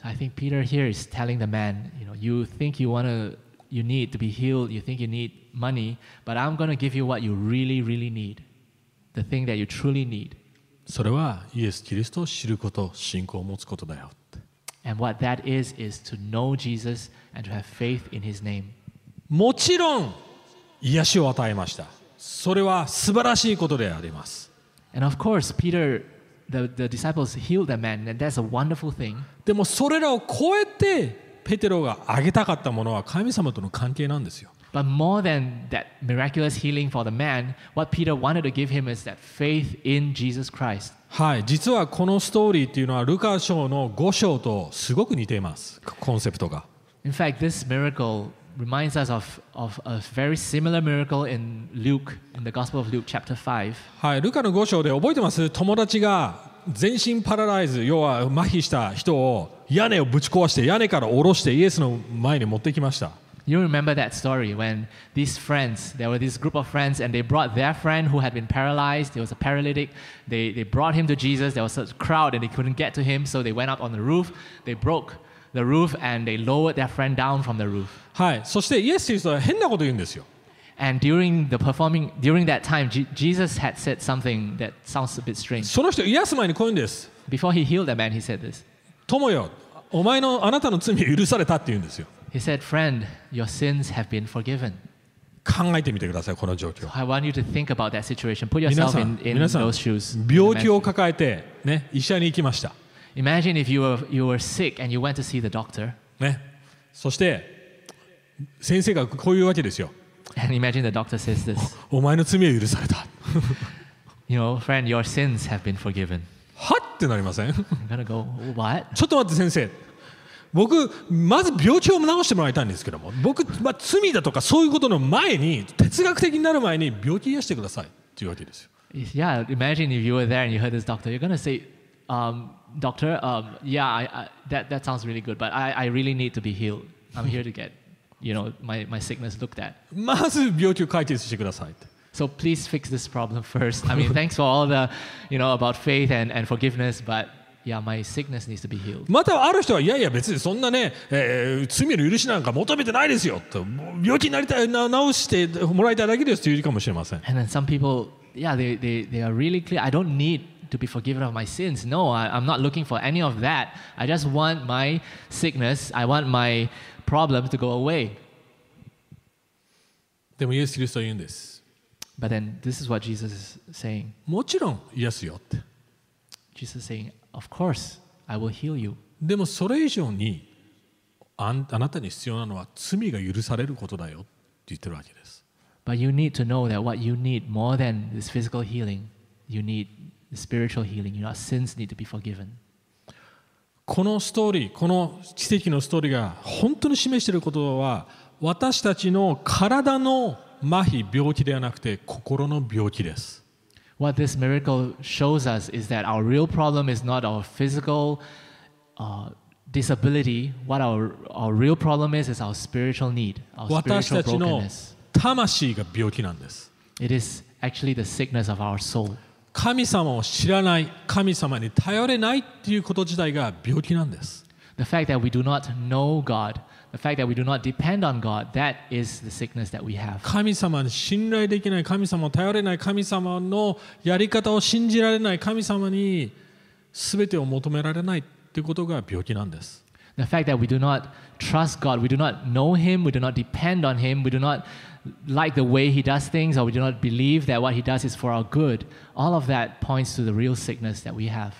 So I think Peter here is telling the man, you know, you think you want to, you need to be healed, you think you need money, but I'm going to give you what you really, really need, the thing that you truly need. それはイエス・キリストを知ること信仰を持つことだよ And what that is, is to know Jesus and to have faith in his name. もちろん癒しを与えましたそれは素晴らしいことであります And of course, Peter, the, the disciples healed that man, and that's a wonderful thing. でもそれらを超えてペテロがあげたかったものは神様との関係なんですよ But more than that miraculous healing for the man, what Peter wanted to give him is that faith in Jesus Christ. はい実はこのストーリーっていうのはルカ章の5章とすごく似ていますコンセプトが In fact, this miracle reminds us of, of a very similar miracle in Luke, in the Gospel of Luke, chapter 5. はいルカの5章で覚えてます友達が全身パラライズ要は麻痺した人を屋根をぶち壊して屋根から下ろしてイエスの前に持ってきました You remember that story when these friends, there were this group of friends, and they brought their friend who had been paralyzed. He was a paralytic. They, they brought him to Jesus. There was such a crowd, and they couldn't get to him, so they went up on the roof. They broke the roof, and they lowered their friend down from the roof. はいそしてイエス・キリストは変なこと言うんですよ And during the performing, during that time, Je- Jesus had said something that sounds a bit strange. その人癒す前にこう言うんです Before he healed that man, he said this. 友よお前のあなたの罪許されたって言うんですよ He said, Friend, your sins have been forgiven. 考えてみてくださいこの状況 I want you to think about that situation. Put 皆 yourself さん in, in 皆さん those shoes. 病気を抱えて、ね、医者に行きました、Imagine if you were, you were sick and you went to see the doctor. ね、そして先生がこういうわけですよ And imagine the doctor says this お前の罪は許された You know, friend, your sins have been forgiven. はってなりません gonna go, What? ちょっと待って先生僕まず病気を治してもらいたいんですけども僕、まあ、罪だとかそういうことの前に哲学的になる前に病気癒してくださいっていうわけですよ Yeah, imagine if you were there and you heard this doctor, you're to say, um, Doctor, um, yeah, I, I, that, that sounds really good, but I, I really need to be healed. I'm here to get, you know, my, my sickness looked at. まず病気を解決してくださいって So please fix this problem first. I mean, thanks for all the, you know, about faith and, and forgiveness, but yeah, my sickness needs to be healed. またある人はいやいや別にそんなね、えー罪の許しなんか求めてないですよともう病気になりたいな治してもらいたいだけですというかもしれません And then some people, yeah, they, they, they are really clear. I don't need to be forgiven of my sins. No, I, I'm not looking for any of that. I just want my sickness, I want my problem to go away. でもイエス・キリストは言うんです But then this is what Jesus is saying. もちろん癒すよって Jesus is saying, Of course, I will heal you. でもそれ以上にあんあなたに必要なのは罪が許されることだよって言ってるわけです But you need to know that what you need more than this physical healing, you need the spiritual healing. Your sins need to be forgiven. このストーリーこの奇跡のストーリーが本当に示していることは私たちの体の麻痺病気ではなくて心の病気です What this miracle shows us is that our real problem is not our physical uh, disability. What our, our real problem is, is our spiritual need, our 私 spiritual たちの brokenness. 魂が病気なんです It is actually the sickness of our soul. 神様を知らない神様に頼れないっていうこと自体が病気なんです The fact that we do not know God, the fact that we do not depend on God, that is the sickness that we have. 神様に信頼できない神様を頼れない神様のやり方を信じられない神様に全てを求められないっていうことが病気なんです The fact that we do not trust God, we do not know Him, we do not depend on Him, we do not like the way He does things, or we do not believe that what He does is for our good, all of that points to the real sickness that we have.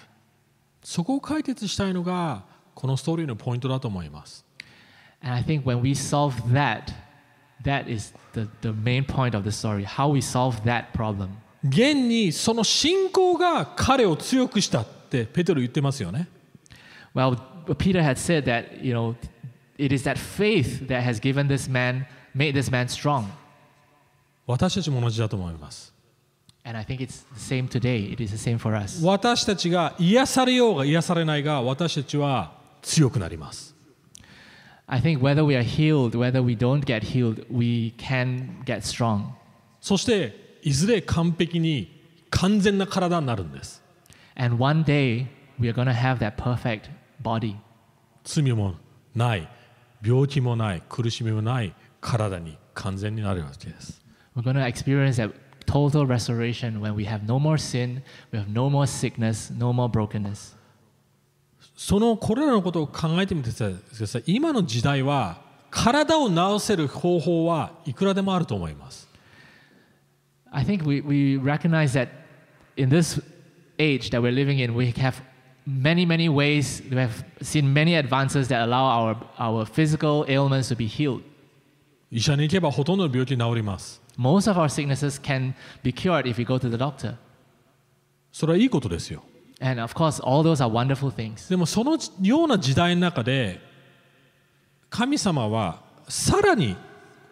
そこを解決したいのがこのストーリーのポイントだと思います And I think when we solve that, that is the, the main point of the story, how we solve that problem. 現にその信仰が彼を強くしたってペテロ言ってますよね Well, Peter had said that, you know, it is that faith that has given this man, 私たちも同じだと思います。私たちが癒されようが癒されないが私たちは強くなります。そしていずれ完璧に完全な体になるんです。罪もない、病気もない、苦しみもない。体に完全になるわけです We're going to experience that total restoration when we have no more sin, we have no more sickness, no more brokenness. そのこれらのことを考えてみてください今の時代は体を治せる方法はいくらでもあると思います I think we, we recognize that in this age that we're living in, we have many, many ways, we have seen many advances that allow our, our physical ailments to be healed. 医者に行けばほとんどの病気治ります Most of our sicknesses can be cured if we go to the doctor. それはいいことですよ And of course, all those are wonderful things. でもそのような時代の中で神様はさらに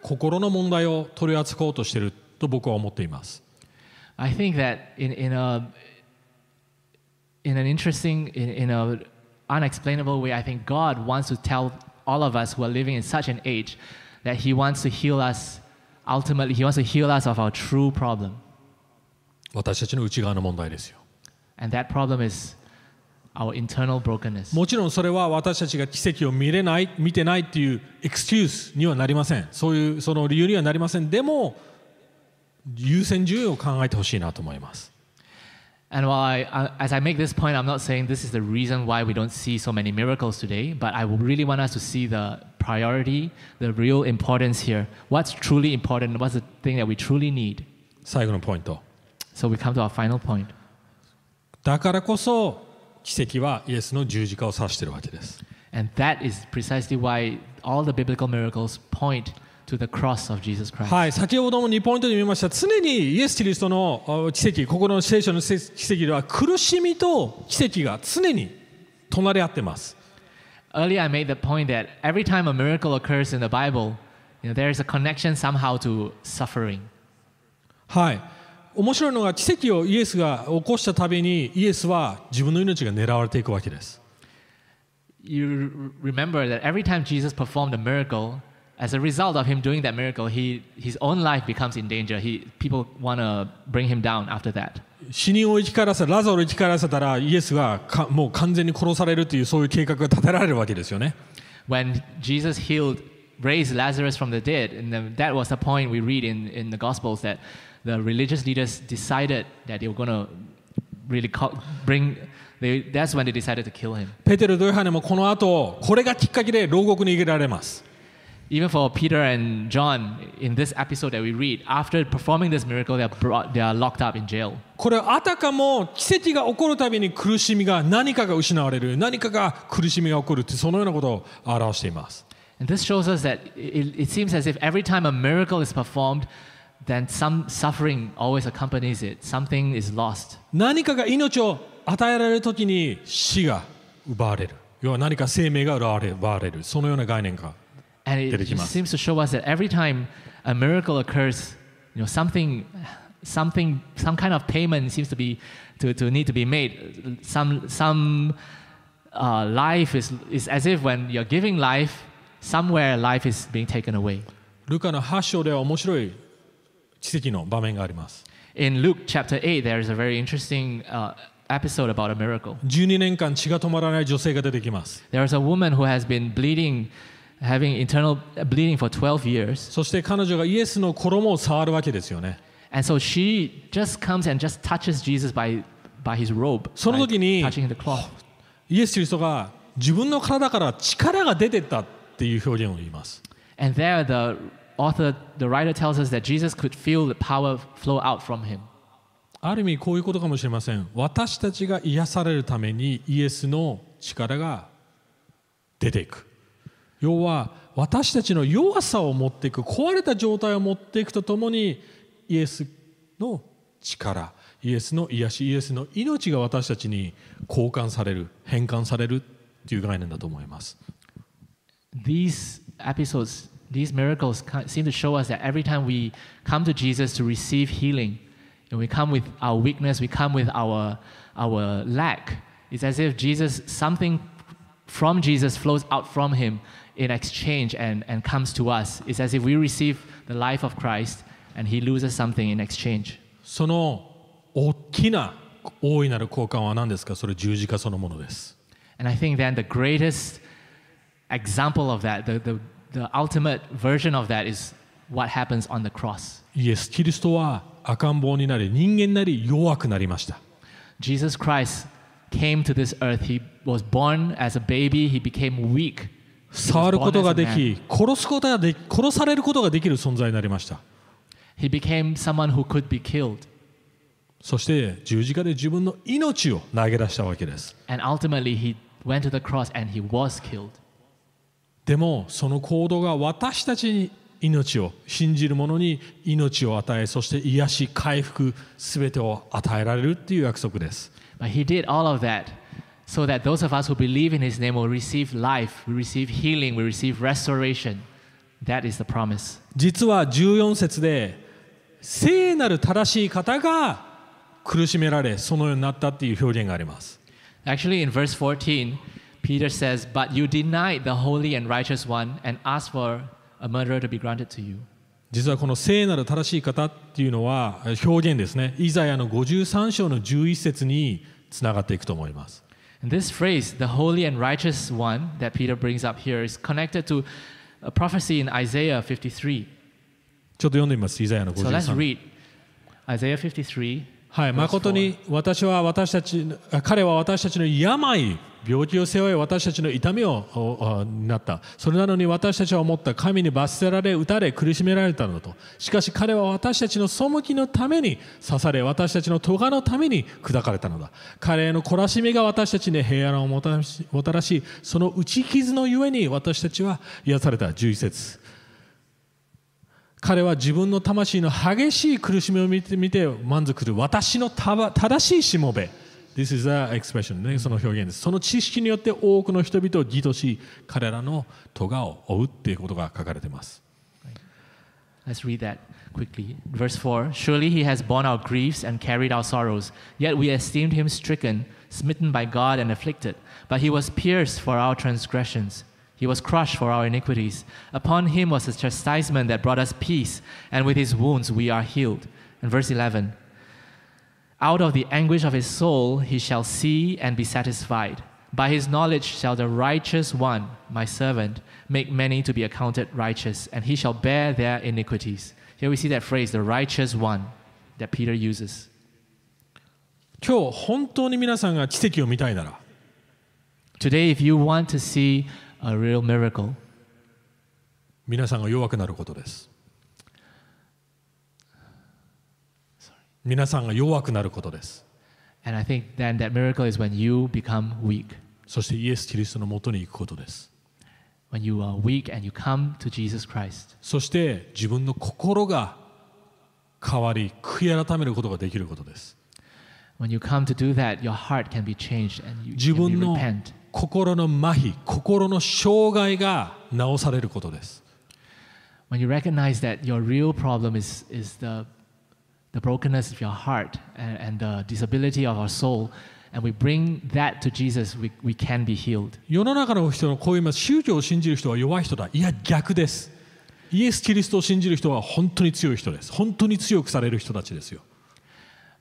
心の問題を取り扱おうとしていると僕は思っています I think that in, in, a, in an interesting, in, in a unexplainable way, I think God wants to tell all of us who are living in such an age that He wants to heal us. Ultimately, He wants to heal us of our true problem. 私たちの内側の問題ですよ And that problem is our internal brokenness. もちろんそれは私たちが奇跡を見れない見てないっていうエクスキューズにはなりませんそういうその理由にはなりませんでも優先順位を考えてほしいなと思います And while I, I, as I make this point, I'm not saying this is the reason why we don't see so many miracles today, but I really want us to see the priority, the real importance here. What's truly important? What's the thing that we truly need? 最後のポイント So we come to our final point. だからこそ奇跡はイエスの十字架を指しているわけです And that is precisely why all the biblical miracles point to the cross of Jesus Christ. はい、先ほども2ポイントで見ました常にイエス・キリストのあ奇跡ここの聖書の奇跡では苦しみと奇跡が常に隣り合ってます earlier I made the point that every time a miracle occurs in the Bible, you know, there is a connection somehow to suffering. はい面白いのが奇跡をイエスが起こしたたびにイエスは自分の命が狙われていくわけです You remember that every time Jesus performed a miracle, as a result of him doing that miracle, he, his own life becomes in danger. He, people want to bring him down after that. 死人を生き返らせラザロを生き返らせたらイエスがかもう完全に殺されるというそういう計画が立てられるわけですよね When Jesus healed, raised Lazarus from the dead, and then that was the point we read in, in the Gospels that the religious leaders decided that they were going to really co- bring, they, that's when they decided to kill him. ペテロとヨハネもこの後これがきっかけで牢獄に入れられます Even for Peter and John, in this episode that we read, after performing this miracle, they are, brought, they are locked up in jail. これはあたかも奇跡が起こるたびに苦しみが何かが失われる何かが苦しみが起こるってそのようなことを表しています And this shows us that it, it seems as if every time a miracle is performed, then some suffering always accompanies it. Something is lost. 何かが命を与えられる時に死が奪われる要は何か生命が奪われる奪われるそのような概念が And it 出てきます just seems to show us that every time a miracle occurs, you know, something, something, some kind of payment seems to be to, to need to be made. Some, some uh, life is, is as if when you're giving life, somewhere life is being taken away. ルカの8章では面白い奇跡の場面があります In Luke chapter 8, there is a very interesting uh, episode about a miracle. 12年間血が止まらない女性が出てきます There is a woman who has been bleeding, Having internal bleeding for 12 years. そして彼女がイエスの衣を触るわけですよね And so she just comes and just touches Jesus by, by his robe, その時に touching the cloth. イエス・キリストが自分の体から力が出てったっていう表現を言います And there, the author, the writer tells us that Jesus could feel the power flow out from him. ある意味こういうことかもしれません私たちが癒されるためにイエスの力が出ていく要は私たちの弱さを持っていく壊れた状態を持っていくとともにイエスの力イエスの癒しイエスの命が私たちに交換される変換されるっていう概念だと思います These episodes, these miracles seem to show us that every time we come to Jesus to receive healing, and we come with our weakness, we come with our, our lack, it's as if Jesus, something from Jesus flows out from him in exchange and, and comes to us. It's as if we receive the life of Christ and he loses something in exchange. その大きな大いなる交換は何ですかそれ十字架そのものです And I think then the greatest example of that, the, the, the ultimate version of that is what happens on the cross. イエス・キリストは赤ん坊になり人間になり弱くなりました Jesus Christ came to this earth. He was born as a baby, he became weak. 触ることができ殺すことができ殺されることができる存在になりました He became someone who could be killed. そして十字架で自分の命を投げ出したわけです And ultimately, he went to the cross and he was killed. でもその行動が私たちに命を信じる者に命を与えそして癒し回復すべてを与えられるっていう約束です But he did all of that so that those of us who believe in his name will receive life, we receive healing, we receive restoration. That is the promise. 実は14節で聖なる正しい方が苦しめられそのようになったっていう表現があります Actually, in verse 14, Peter says, But you denied the holy and righteous one and asked for a murderer to be granted to you. 実はこの聖なる正しい方っていうのは表現ですねイザヤの53章の11節につながっていくと思います And this phrase, the holy and righteous one, that Peter brings up here, is connected to a prophecy in Isaiah 53. ちょっと読んでみますイザヤの So let's 53 read Isaiah 53. はい、誠に私は私たちあ彼は私たちの病 病気を背負い私たちの痛みをおおなった。それなのに私たちは思った神に罰せられ打たれ苦しめられたのだと。しかし彼は私たちの背きのために刺され私たちの咎のために砕かれたのだ。彼への懲らしみが私たちに平安をもたらしもたらしその打ち傷のゆえに私たちは癒された。11節。彼は自分の魂の激しい苦しみを見て満足する。私の正しいしもべ。This is the expression ね、その表現です。その知識によって多くの人々を義とし、彼らの咎を負うっていうことが書かれています。 Let's read that quickly. Verse 4 Surely he has borne our griefs and carried our sorrows, yet we esteemed him stricken, smitten by God, and afflicted. But he was pierced for our transgressions, he was crushed for our iniquities. Upon him was the chastisement that brought us peace, and with his wounds we are healed. And verse 11 Out of the anguish of his soul he shall see and be satisfied. By his knowledge shall the righteous one, my servant, make many to be accounted righteous, and he shall bear their iniquities. Here we see that phrase, the righteous one, that Peter uses. 今日本当に皆さんが奇跡を見たいなら、 Today, if you want to see a real miracle, 皆さんが弱くなることです。 皆さんが弱くなることです。and I think then that miracle is when you become weak. そしてイエス・キリストのもとに行くことです。When you are weak and you come to Jesus Christ. そして自分の心が変わり、悔い改めることができることです。When you come to do that, your heart can be changed and you 自分の.心の麻痺、心の障害が治されることです。When you recognize that your real problem is, is the, the brokenness of your heart and, and the disability of our soul, and we bring that to Jesus, we, we can be healed. 世の中の人のこう言います。宗教を信じる人は弱い人だ。いや、逆です。イエス・キリストを信じる人は本当に強い人です。本当に強くされる人たちですよ。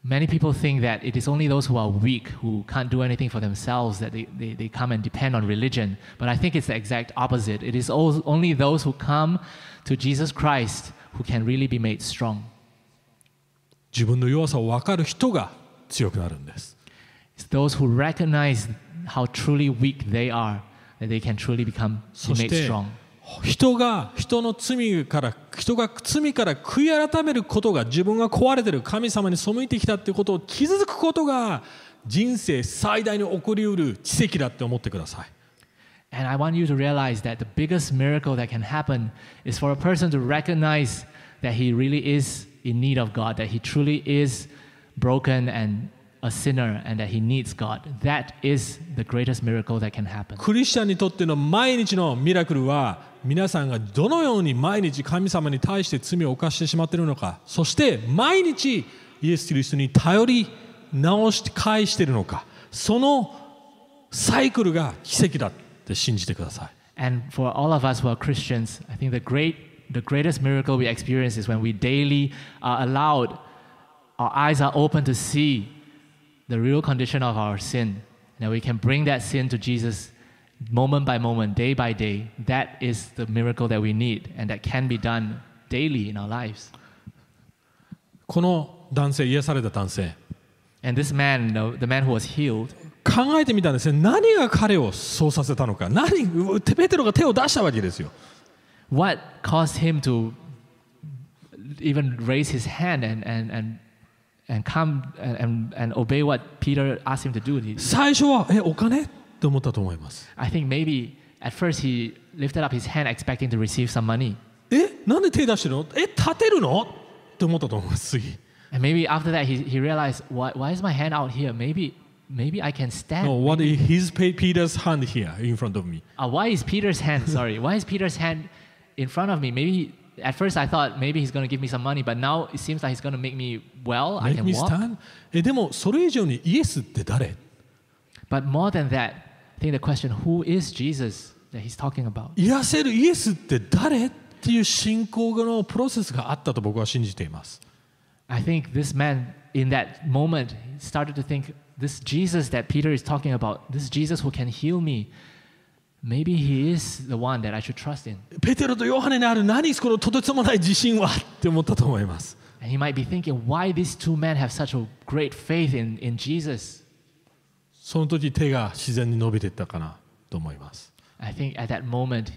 Many people think that it is only those who are weak, who can't do anything for themselves, that they, they, they come and depend on religion. But I think it's the exact opposite. It is al- only those who come to Jesus Christ who can really be made strong. 自分の弱さを分かる人が強くなるんです。It's those who recognize how truly weak they are that they can truly become そ be し made て strong. 人が人の罪から人が罪から悔い改めることが自分が壊れてる神様に背いてきたっていうことを気づくことが人生最大に起こりうる奇跡だって思ってください。And I want you to realize that the biggest miracle that can happen is for a person to recognize that he really is in need of God, that he truly is broken and a sinner, and that he needs God. That is the greatest miracle that can happen. クリスチャンにとっての毎日のミラクルは皆さんがどのように毎日神様に対して罪を犯してしまっているのかそして毎日イエス・キリストに頼り直して返しているのかそのサイクルが奇跡だって信じてください And for all of us who are Christians, I think the great the greatest miracle we experience is when we daily are allowed, our eyes are open to see the real condition of our sin. And that we can bring that sin to Jesus moment by moment, day by day. That is the miracle that we need, and that can be done daily in our lives. この男性癒された男性 And this man, the, the man who was healed, 考えてみたんですね何が彼をそうさせたのか何ペテロが手を出したわけですよ what caused him to even raise his hand and, and, and, and come and, and, and obey what Peter asked him to do? He- 最初はえお金って思ったと思います I think maybe at first he lifted up his hand expecting to receive some money. えなんで手出してるのえ立てるのって思ったと思います次 And maybe after that he, he realized, why, why is my hand out here? Maybe, maybe I can stand. No, what is his Pe- Peter's hand here in front of me? Uh, why is Peter's hand, sorry, why is Peter's hand in front of me? Maybe at first I thought maybe he's going to give me some money, but now it seems like he's going to make me well. I Make can me walk. stand? えでもそれ以上にイエスって誰 But more than that, I think the question, who is Jesus that he's talking about? 癒せるイエスって誰っていう信仰のプロセスがあったと僕は信じています。 I think this man, in that moment, he started to think, this Jesus that Peter is talking about, this Jesus who can heal me, maybe he is the one that I should trust in. ペテロとヨハネにある何このとてつもない自信はって思ったと思います。 And he might be thinking, why these two men have such a great faith in, in Jesus? その時手が自然に伸びていったかなと思います。 I think at that moment,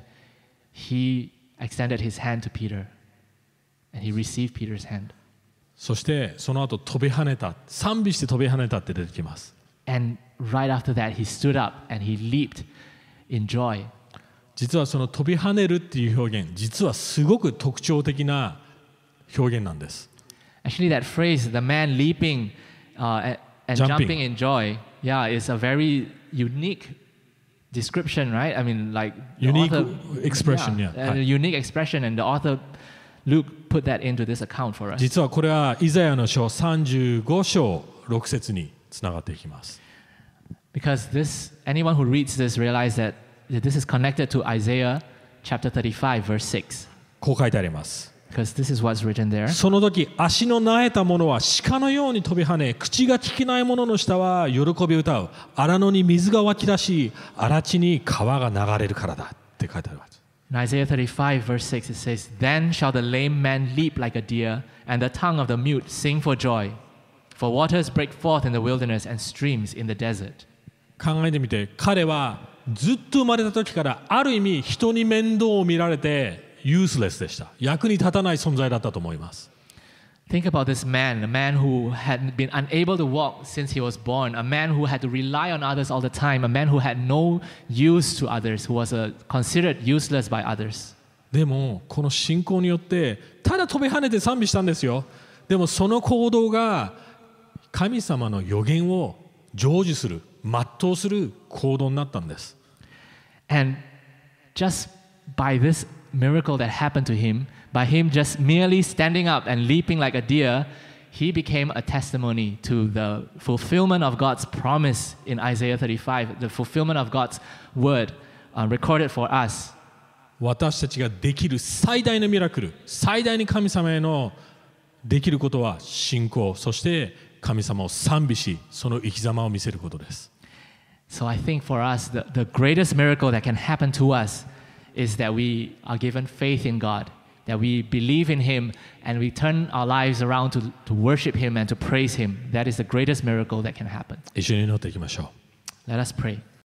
he extended his hand to Peter and he received Peter's hand. そしてその後飛び跳ねた賛美して飛び跳ねたって出てきます And right after that, he stood up and he leaped in joy. 実はその飛び跳ねるっていう表現実はすごく特徴的な表現なんです Actually, that phrase, the man leaping uh, and, Jumping. in joy, yeah, it's a very unique description, right? I mean, like Unique author- expression, yeah. a unique expression, and the author Luke put that into this account for us. 実はこれはイザヤの書35章6節につながっていきます Because this, anyone who reads this realize that this is connected to Isaiah chapter 35, verse 6. こう書いてあります Because this is what's written there. その時足の苗えた者は鹿のように飛び跳ね口が聞けない者の下は喜び歌う荒野に水が湧き出し荒地に川が流れるからだって書いてあります In Isaiah 35, verse 6, it says, Then shall the lame man leap like a deer, and the tongue of the mute sing for joy. For waters break forth in the wilderness and streams in the desert. 考えてみて彼はずっと生まれた時からある意味人に面倒を見られてユースレスでした役に立たない存在だったと思います Think about this man, a man who had been unable to walk since he was born, a man who had to rely on others all the time, a man who had no use to others, who was uh, considered useless by others. でもこの信仰によってただ飛び跳ねて賛美したんですよでもその行動が神様の予言を成就する全うする行動になったんです And just by this miracle that happened to him, by him just merely standing up and leaping like a deer, he became a testimony to the fulfillment of God's promise in Isaiah 35, the fulfillment of God's word uh, recorded for us. 私たちができる最大のミラクル最大に神様へのできることは信仰そして 神様を賛美しその生き様を見せることです So I think for us, the, the greatest miracle that can happen to us is that we are given faith in God, that we believe in Him, and we turn our lives around to, to worship Him and to praise Him. That is the greatest miracle that can happen. 一緒に祈っていきましょう Let us pray.